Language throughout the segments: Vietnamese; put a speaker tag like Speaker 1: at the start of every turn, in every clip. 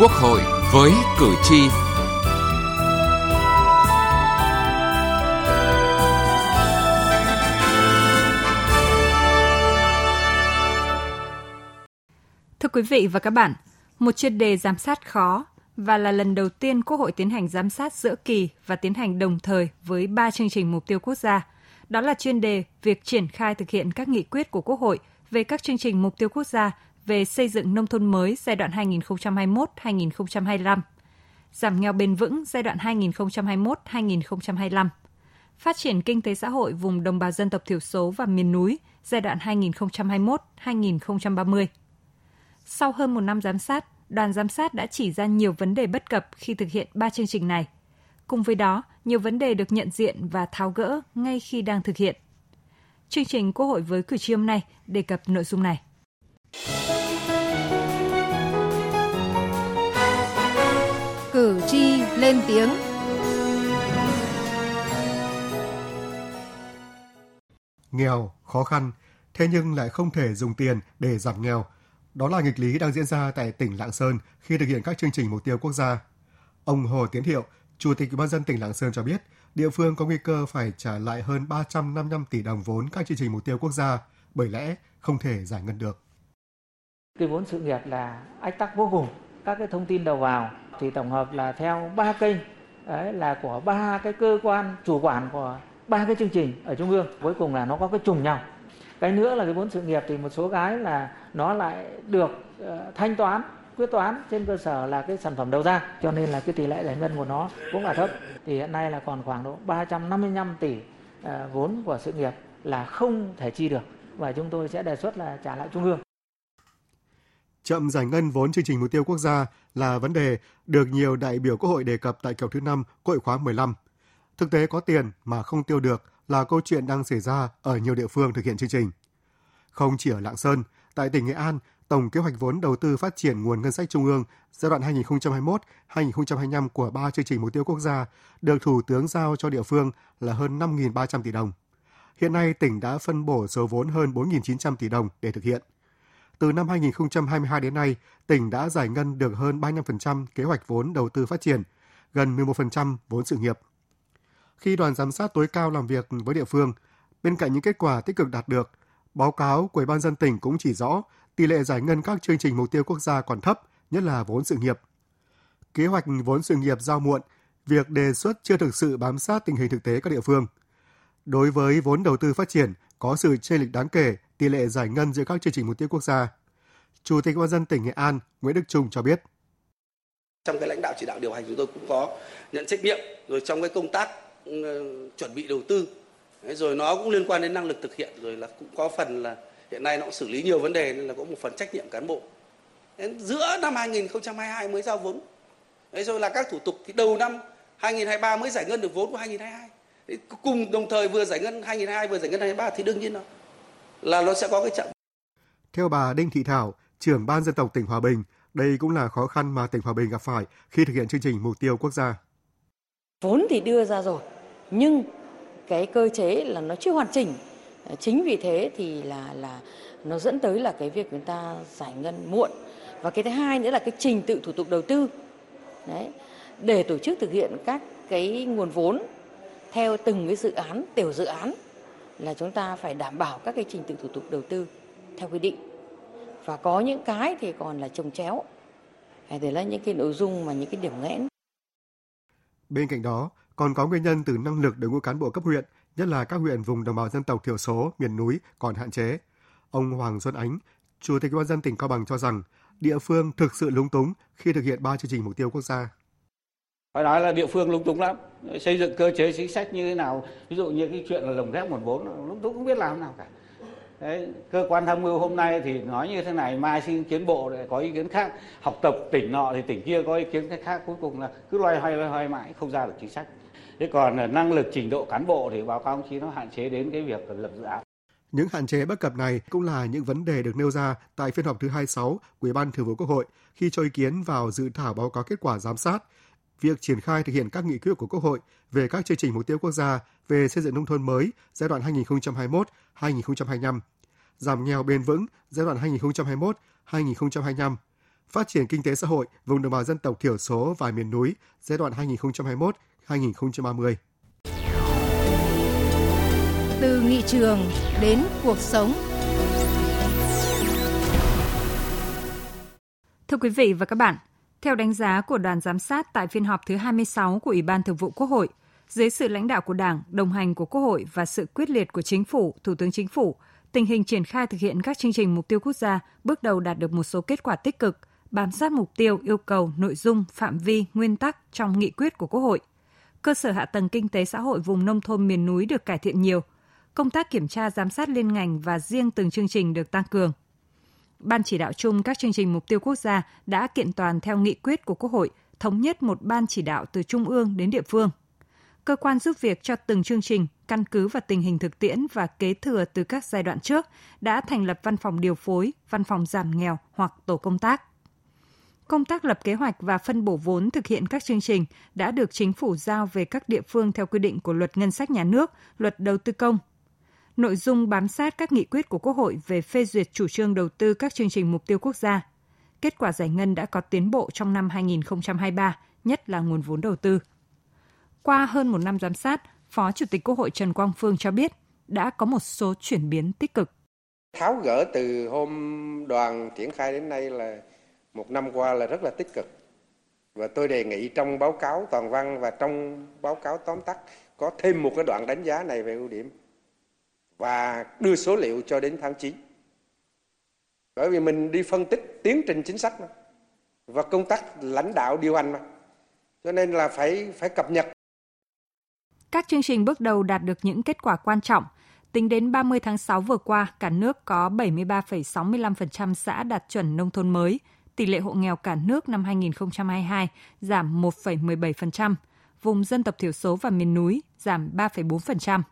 Speaker 1: Quốc hội với cử tri.
Speaker 2: Thưa quý vị và các bạn, một chuyên đề giám sát khó và là lần đầu tiên Quốc hội tiến hành giám sát giữa kỳ và tiến hành đồng thời với ba chương trình mục tiêu quốc gia. Đó là chuyên đề việc triển khai thực hiện các nghị quyết của Quốc hội về các chương trình mục tiêu quốc gia về xây dựng nông thôn mới giai đoạn 2021-2025, giảm nghèo bền vững giai đoạn 2021-2025, phát triển kinh tế xã hội vùng đồng bào dân tộc thiểu số và miền núi giai đoạn 2021-2030. Sau hơn một năm giám sát, đoàn giám sát đã chỉ ra nhiều vấn đề bất cập khi thực hiện ba chương trình này. Cùng với đó, nhiều vấn đề được nhận diện và tháo gỡ ngay khi đang thực hiện. Chương trình Quốc hội với cử tri hôm nay đề cập nội dung này.
Speaker 3: Cử tri lên tiếng.
Speaker 4: Nghèo, khó khăn, thế nhưng lại không thể dùng tiền để giảm nghèo. Đó là nghịch lý đang diễn ra tại tỉnh Lạng Sơn khi thực hiện các chương trình mục tiêu quốc gia. Ông Hồ Tiến Hiệu, Chủ tịch Ủy ban dân tỉnh Lạng Sơn cho biết, địa phương có nguy cơ phải trả lại hơn 355 tỷ đồng vốn các chương trình mục tiêu quốc gia, bởi lẽ không thể giải ngân được.
Speaker 5: Cái vốn sự nghiệp là ách tắc vô cùng. Các cái thông tin đầu vào thì tổng hợp là theo ba kênh. Đấy là của ba cái cơ quan chủ quản của ba cái chương trình ở trung ương. Cuối cùng là nó có cái trùng nhau. Cái nữa là cái vốn sự nghiệp thì một số cái là nó lại được uh, thanh toán quyết toán trên cơ sở là cái sản phẩm đầu ra. Cho nên là cái tỷ lệ giải ngân của nó cũng là thấp. Thì hiện nay là còn khoảng độ 355 tỷ uh, vốn của sự nghiệp là không thể chi được. Và chúng tôi sẽ đề xuất là trả lại trung ương.
Speaker 4: Chậm giải ngân vốn chương trình mục tiêu quốc gia là vấn đề được nhiều đại biểu Quốc hội đề cập tại kỳ họp thứ 5 Quốc hội khóa 15. Thực tế có tiền mà không tiêu được là câu chuyện đang xảy ra ở nhiều địa phương thực hiện chương trình. Không chỉ ở Lạng Sơn, tại tỉnh Nghệ An, tổng kế hoạch vốn đầu tư phát triển nguồn ngân sách trung ương giai đoạn 2021-2025 của ba chương trình mục tiêu quốc gia được Thủ tướng giao cho địa phương là hơn 5.300 tỷ đồng. Hiện nay, tỉnh đã phân bổ số vốn hơn 4.900 tỷ đồng để thực hiện. Từ năm 2022 đến nay, tỉnh đã giải ngân được hơn 35% kế hoạch vốn đầu tư phát triển, gần 11% vốn sự nghiệp. Khi đoàn giám sát tối cao làm việc với địa phương, bên cạnh những kết quả tích cực đạt được, báo cáo của Ủy ban dân tỉnh cũng chỉ rõ tỷ lệ giải ngân các chương trình mục tiêu quốc gia còn thấp, nhất là vốn sự nghiệp. Kế hoạch vốn sự nghiệp giao muộn, việc đề xuất chưa thực sự bám sát tình hình thực tế các địa phương. Đối với vốn đầu tư phát triển, có sự chênh lệch đáng kể tỷ lệ giải ngân giữa các chương trình mục tiêu quốc gia. Chủ tịch Ủy ban dân tỉnh Nghệ An Nguyễn Đức Trung cho biết.
Speaker 6: Trong cái lãnh đạo chỉ đạo điều hành chúng tôi cũng có nhận trách nhiệm rồi trong cái công tác ừ, chuẩn bị đầu tư rồi nó cũng liên quan đến năng lực thực hiện rồi là cũng có phần là hiện nay nó cũng xử lý nhiều vấn đề nên là có một phần trách nhiệm cán bộ. Đến giữa năm 2022 mới giao vốn. Đấy rồi là các thủ tục thì đầu năm 2023 mới giải ngân được vốn của 2022. Đấy, cùng đồng thời vừa giải ngân 2022 vừa giải ngân 2023 thì đương nhiên nó là nó sẽ có cái chậm.
Speaker 4: Theo bà Đinh Thị Thảo, trưởng ban dân tộc tỉnh Hòa Bình, đây cũng là khó khăn mà tỉnh Hòa Bình gặp phải khi thực hiện chương trình mục tiêu quốc gia.
Speaker 7: Vốn thì đưa ra rồi, nhưng cái cơ chế là nó chưa hoàn chỉnh. Chính vì thế thì là là nó dẫn tới là cái việc chúng ta giải ngân muộn. Và cái thứ hai nữa là cái trình tự thủ tục đầu tư. Đấy. Để tổ chức thực hiện các cái nguồn vốn theo từng cái dự án, tiểu dự án là chúng ta phải đảm bảo các cái trình tự thủ tục đầu tư theo quy định. Và có những cái thì còn là trồng chéo. Để là những cái nội dung mà những cái điểm nghẽn.
Speaker 4: Bên cạnh đó còn có nguyên nhân từ năng lực đội ngũ cán bộ cấp huyện nhất là các huyện vùng đồng bào dân tộc thiểu số miền núi còn hạn chế. Ông Hoàng Xuân Ánh chủ tịch ủy ban dân tỉnh Cao Bằng cho rằng địa phương thực sự lúng túng khi thực hiện ba chương trình mục tiêu quốc gia.
Speaker 8: Phải nói là địa phương lúng túng lắm xây dựng cơ chế chính sách như thế nào. Ví dụ như cái chuyện là lồng ghép nguồn vốn lúc tôi cũng biết làm nào cả. Đấy, cơ quan tham mưu hôm nay thì nói như thế này mai xin kiến bộ để có ý kiến khác. Học tập tỉnh nọ thì tỉnh kia có ý kiến khác cuối cùng là cứ loay hoay loay hoay mãi không ra được chính sách. Thế còn à, năng lực trình độ cán bộ thì báo cáo ông chí nó hạn chế đến cái việc lập dự án.
Speaker 4: Những hạn chế bất cập này cũng là những vấn đề được nêu ra tại phiên họp thứ 26 của Ủy ban Thường vụ Quốc hội khi cho ý kiến vào dự thảo báo cáo kết quả giám sát việc triển khai thực hiện các nghị quyết của Quốc hội về các chương trình mục tiêu quốc gia về xây dựng nông thôn mới giai đoạn 2021-2025, giảm nghèo bền vững giai đoạn 2021-2025, Phát triển kinh tế xã hội vùng đồng bào dân tộc thiểu số và miền núi giai đoạn 2021-2030.
Speaker 3: Từ nghị trường đến cuộc sống.
Speaker 2: Thưa quý vị và các bạn, theo đánh giá của đoàn giám sát tại phiên họp thứ 26 của Ủy ban Thường vụ Quốc hội, dưới sự lãnh đạo của Đảng, đồng hành của Quốc hội và sự quyết liệt của Chính phủ, Thủ tướng Chính phủ, tình hình triển khai thực hiện các chương trình mục tiêu quốc gia bước đầu đạt được một số kết quả tích cực, bám sát mục tiêu, yêu cầu, nội dung, phạm vi, nguyên tắc trong nghị quyết của Quốc hội. Cơ sở hạ tầng kinh tế xã hội vùng nông thôn miền núi được cải thiện nhiều. Công tác kiểm tra giám sát liên ngành và riêng từng chương trình được tăng cường. Ban chỉ đạo chung các chương trình mục tiêu quốc gia đã kiện toàn theo nghị quyết của Quốc hội, thống nhất một ban chỉ đạo từ trung ương đến địa phương. Cơ quan giúp việc cho từng chương trình căn cứ vào tình hình thực tiễn và kế thừa từ các giai đoạn trước đã thành lập văn phòng điều phối, văn phòng giảm nghèo hoặc tổ công tác. Công tác lập kế hoạch và phân bổ vốn thực hiện các chương trình đã được chính phủ giao về các địa phương theo quy định của Luật Ngân sách Nhà nước, Luật Đầu tư công, nội dung bám sát các nghị quyết của Quốc hội về phê duyệt chủ trương đầu tư các chương trình mục tiêu quốc gia. Kết quả giải ngân đã có tiến bộ trong năm 2023, nhất là nguồn vốn đầu tư. Qua hơn một năm giám sát, Phó Chủ tịch Quốc hội Trần Quang Phương cho biết đã có một số chuyển biến tích cực.
Speaker 9: Tháo gỡ từ hôm đoàn triển khai đến nay là một năm qua là rất là tích cực. Và tôi đề nghị trong báo cáo toàn văn và trong báo cáo tóm tắt có thêm một cái đoạn đánh giá này về ưu điểm và đưa số liệu cho đến tháng 9. Bởi vì mình đi phân tích tiến trình chính sách mà và công tác lãnh đạo điều hành mà. Cho nên là phải phải cập nhật.
Speaker 2: Các chương trình bước đầu đạt được những kết quả quan trọng. Tính đến 30 tháng 6 vừa qua, cả nước có 73,65% xã đạt chuẩn nông thôn mới. Tỷ lệ hộ nghèo cả nước năm 2022 giảm 1,17%, vùng dân tộc thiểu số và miền núi giảm 3,4%.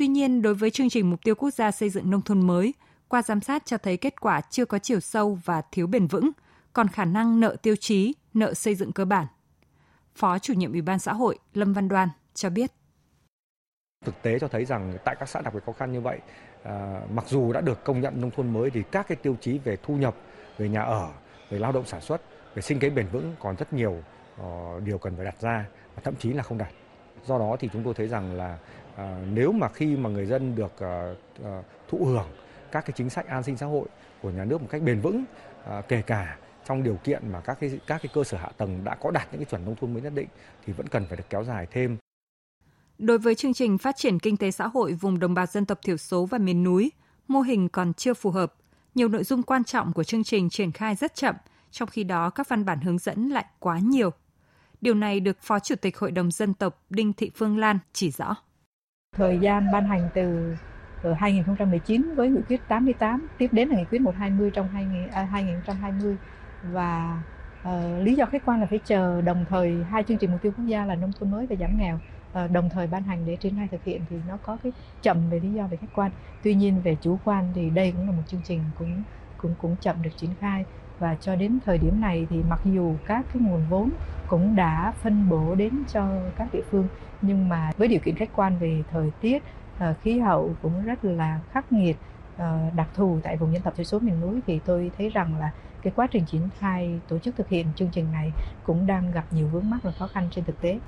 Speaker 2: Tuy nhiên, đối với chương trình Mục tiêu Quốc gia xây dựng nông thôn mới, qua giám sát cho thấy kết quả chưa có chiều sâu và thiếu bền vững, còn khả năng nợ tiêu chí, nợ xây dựng cơ bản. Phó chủ nhiệm Ủy ban xã hội Lâm Văn Đoan cho biết.
Speaker 10: Thực tế cho thấy rằng tại các xã đặc biệt khó khăn như vậy, à, mặc dù đã được công nhận nông thôn mới thì các cái tiêu chí về thu nhập, về nhà ở, về lao động sản xuất, về sinh kế bền vững còn rất nhiều uh, điều cần phải đặt ra và thậm chí là không đạt. Do đó thì chúng tôi thấy rằng là Ờ, nếu mà khi mà người dân được ờ, ờ, thụ hưởng các cái chính sách an sinh xã hội của nhà nước một cách bền vững kể cả trong điều kiện mà các cái các cái cơ sở hạ tầng đã có đạt những cái chuẩn nông thôn mới nhất định thì vẫn cần phải được kéo dài thêm.
Speaker 2: Đối với chương trình phát triển kinh tế xã hội vùng đồng bào dân tộc thiểu số và miền núi, mô hình còn chưa phù hợp. Nhiều nội dung quan trọng của chương trình triển khai rất chậm, trong khi đó các văn bản hướng dẫn lại quá nhiều. Điều này được Phó Chủ tịch Hội đồng Dân tộc Đinh Thị Phương Lan chỉ rõ.
Speaker 11: Thời gian ban hành từ 2019 với nghị quyết 88, tiếp đến là nghị quyết 120 trong 2020 à, và uh, lý do khách quan là phải chờ đồng thời hai chương trình mục tiêu quốc gia là nông thôn mới và giảm nghèo uh, đồng thời ban hành để triển khai thực hiện thì nó có cái chậm về lý do về khách quan. Tuy nhiên về chủ quan thì đây cũng là một chương trình cũng cũng cũng chậm được triển khai và cho đến thời điểm này thì mặc dù các cái nguồn vốn cũng đã phân bổ đến cho các địa phương nhưng mà với điều kiện khách quan về thời tiết ờ, khí hậu cũng rất là khắc nghiệt ờ, đặc thù tại vùng dân tộc thiểu số miền núi thì tôi thấy rằng là cái quá trình triển khai tổ chức thực hiện chương trình này cũng đang gặp nhiều vướng mắc và khó khăn trên thực tế.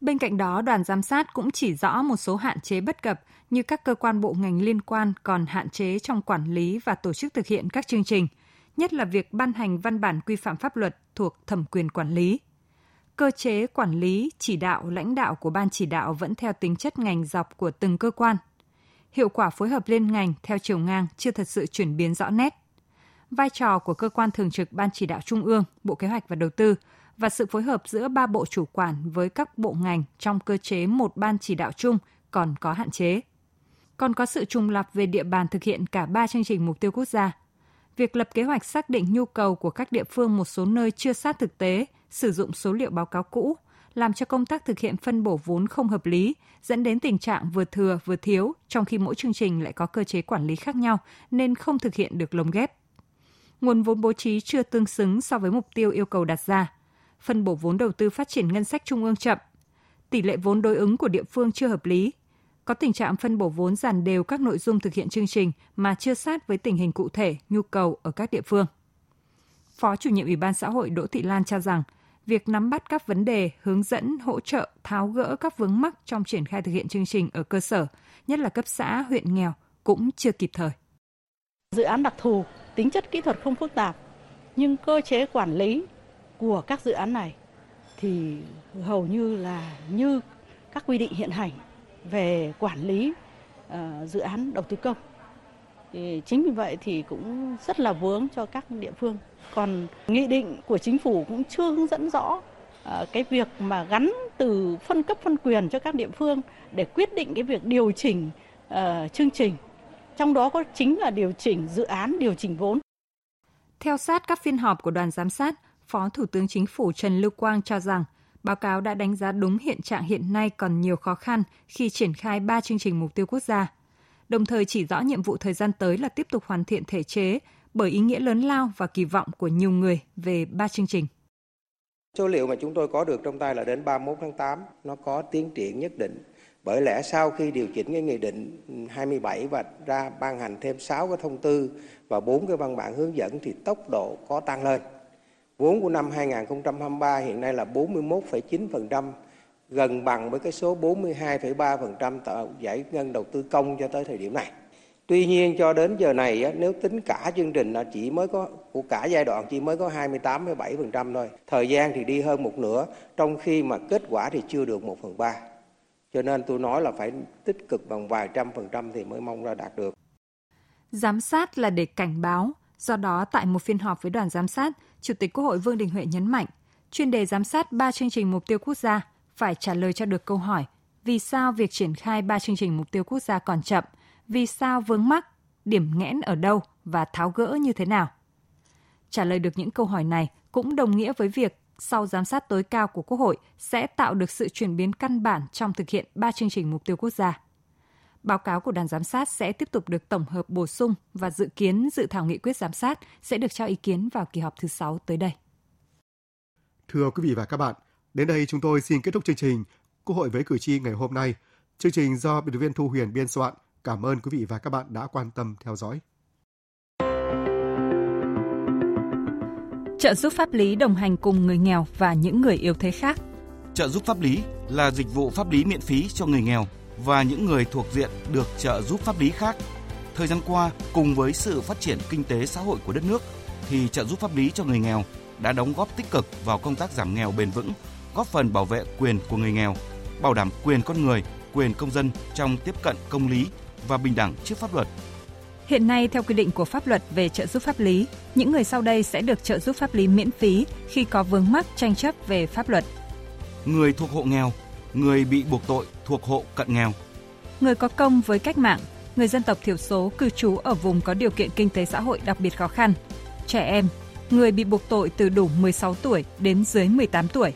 Speaker 2: Bên cạnh đó, đoàn giám sát cũng chỉ rõ một số hạn chế bất cập như các cơ quan bộ ngành liên quan còn hạn chế trong quản lý và tổ chức thực hiện các chương trình – nhất là việc ban hành văn bản quy phạm pháp luật thuộc thẩm quyền quản lý. Cơ chế quản lý, chỉ đạo, lãnh đạo của ban chỉ đạo vẫn theo tính chất ngành dọc của từng cơ quan. Hiệu quả phối hợp liên ngành theo chiều ngang chưa thật sự chuyển biến rõ nét. Vai trò của cơ quan thường trực ban chỉ đạo trung ương, Bộ Kế hoạch và Đầu tư và sự phối hợp giữa ba bộ chủ quản với các bộ ngành trong cơ chế một ban chỉ đạo chung còn có hạn chế. Còn có sự trùng lập về địa bàn thực hiện cả ba chương trình mục tiêu quốc gia – việc lập kế hoạch xác định nhu cầu của các địa phương một số nơi chưa sát thực tế, sử dụng số liệu báo cáo cũ, làm cho công tác thực hiện phân bổ vốn không hợp lý, dẫn đến tình trạng vừa thừa vừa thiếu, trong khi mỗi chương trình lại có cơ chế quản lý khác nhau nên không thực hiện được lồng ghép. Nguồn vốn bố trí chưa tương xứng so với mục tiêu yêu cầu đặt ra. Phân bổ vốn đầu tư phát triển ngân sách trung ương chậm. Tỷ lệ vốn đối ứng của địa phương chưa hợp lý, có tình trạng phân bổ vốn giàn đều các nội dung thực hiện chương trình mà chưa sát với tình hình cụ thể, nhu cầu ở các địa phương. Phó chủ nhiệm Ủy ban xã hội Đỗ Thị Lan cho rằng, việc nắm bắt các vấn đề, hướng dẫn, hỗ trợ, tháo gỡ các vướng mắc trong triển khai thực hiện chương trình ở cơ sở, nhất là cấp xã, huyện nghèo cũng chưa kịp thời.
Speaker 12: Dự án đặc thù, tính chất kỹ thuật không phức tạp, nhưng cơ chế quản lý của các dự án này thì hầu như là như các quy định hiện hành về quản lý uh, dự án đầu tư công. Thì chính vì vậy thì cũng rất là vướng cho các địa phương. Còn nghị định của chính phủ cũng chưa hướng dẫn rõ uh, cái việc mà gắn từ phân cấp phân quyền cho các địa phương để quyết định cái việc điều chỉnh uh, chương trình. Trong đó có chính là điều chỉnh dự án, điều chỉnh vốn.
Speaker 2: Theo sát các phiên họp của đoàn giám sát, Phó Thủ tướng Chính phủ Trần Lưu Quang cho rằng báo cáo đã đánh giá đúng hiện trạng hiện nay còn nhiều khó khăn khi triển khai 3 chương trình mục tiêu quốc gia. Đồng thời chỉ rõ nhiệm vụ thời gian tới là tiếp tục hoàn thiện thể chế bởi ý nghĩa lớn lao và kỳ vọng của nhiều người về 3 chương trình.
Speaker 9: Số liệu mà chúng tôi có được trong tay là đến 31 tháng 8, nó có tiến triển nhất định. Bởi lẽ sau khi điều chỉnh cái nghị định 27 và ra ban hành thêm 6 cái thông tư và 4 cái văn bản hướng dẫn thì tốc độ có tăng lên. Vốn của năm 2023 hiện nay là 41,9%, gần bằng với cái số 42,3% tạo giải ngân đầu tư công cho tới thời điểm này. Tuy nhiên cho đến giờ này nếu tính cả chương trình là chỉ mới có của cả giai đoạn chỉ mới có 28,7% thôi. Thời gian thì đi hơn một nửa trong khi mà kết quả thì chưa được 1 phần 3. Cho nên tôi nói là phải tích cực bằng vài trăm phần trăm thì mới mong ra đạt được.
Speaker 2: Giám sát là để cảnh báo, do đó tại một phiên họp với đoàn giám sát, Chủ tịch Quốc hội Vương Đình Huệ nhấn mạnh, chuyên đề giám sát 3 chương trình mục tiêu quốc gia phải trả lời cho được câu hỏi vì sao việc triển khai 3 chương trình mục tiêu quốc gia còn chậm, vì sao vướng mắc, điểm nghẽn ở đâu và tháo gỡ như thế nào. Trả lời được những câu hỏi này cũng đồng nghĩa với việc sau giám sát tối cao của Quốc hội sẽ tạo được sự chuyển biến căn bản trong thực hiện 3 chương trình mục tiêu quốc gia. Báo cáo của đoàn giám sát sẽ tiếp tục được tổng hợp bổ sung và dự kiến dự thảo nghị quyết giám sát sẽ được cho ý kiến vào kỳ họp thứ 6 tới đây.
Speaker 4: Thưa quý vị và các bạn, đến đây chúng tôi xin kết thúc chương trình Quốc hội với cử tri ngày hôm nay. Chương trình do biên tập viên Thu Huyền biên soạn. Cảm ơn quý vị và các bạn đã quan tâm theo dõi.
Speaker 2: Trợ giúp pháp lý đồng hành cùng người nghèo và những người yếu thế khác.
Speaker 13: Trợ giúp pháp lý là dịch vụ pháp lý miễn phí cho người nghèo và những người thuộc diện được trợ giúp pháp lý khác. Thời gian qua, cùng với sự phát triển kinh tế xã hội của đất nước, thì trợ giúp pháp lý cho người nghèo đã đóng góp tích cực vào công tác giảm nghèo bền vững, góp phần bảo vệ quyền của người nghèo, bảo đảm quyền con người, quyền công dân trong tiếp cận công lý và bình đẳng trước pháp luật.
Speaker 2: Hiện nay, theo quy định của pháp luật về trợ giúp pháp lý, những người sau đây sẽ được trợ giúp pháp lý miễn phí khi có vướng mắc tranh chấp về pháp luật.
Speaker 13: Người thuộc hộ nghèo người bị buộc tội thuộc hộ cận nghèo.
Speaker 2: Người có công với cách mạng, người dân tộc thiểu số cư trú ở vùng có điều kiện kinh tế xã hội đặc biệt khó khăn, trẻ em, người bị buộc tội từ đủ 16 tuổi đến dưới 18 tuổi.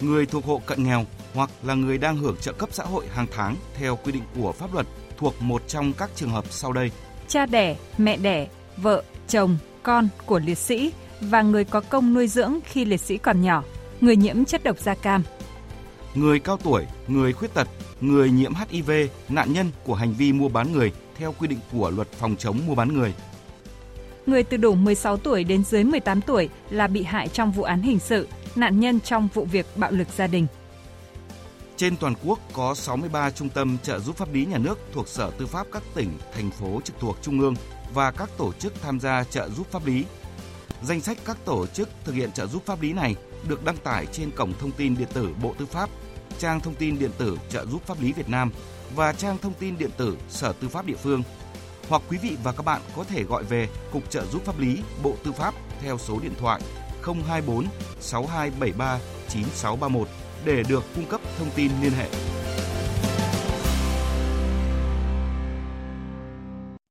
Speaker 13: Người thuộc hộ cận nghèo hoặc là người đang hưởng trợ cấp xã hội hàng tháng theo quy định của pháp luật thuộc một trong các trường hợp sau đây.
Speaker 2: Cha đẻ, mẹ đẻ, vợ, chồng, con của liệt sĩ và người có công nuôi dưỡng khi liệt sĩ còn nhỏ, người nhiễm chất độc da cam,
Speaker 13: người cao tuổi, người khuyết tật, người nhiễm HIV, nạn nhân của hành vi mua bán người theo quy định của luật phòng chống mua bán người.
Speaker 2: Người từ đủ 16 tuổi đến dưới 18 tuổi là bị hại trong vụ án hình sự, nạn nhân trong vụ việc bạo lực gia đình.
Speaker 13: Trên toàn quốc có 63 trung tâm trợ giúp pháp lý nhà nước thuộc Sở Tư pháp các tỉnh, thành phố trực thuộc Trung ương và các tổ chức tham gia trợ giúp pháp lý. Danh sách các tổ chức thực hiện trợ giúp pháp lý này được đăng tải trên cổng thông tin điện tử Bộ Tư pháp, trang thông tin điện tử trợ giúp pháp lý Việt Nam và trang thông tin điện tử Sở Tư pháp địa phương. Hoặc quý vị và các bạn có thể gọi về Cục trợ giúp pháp lý, Bộ Tư pháp theo số điện thoại 024 6273 9631 để được cung cấp thông tin liên hệ.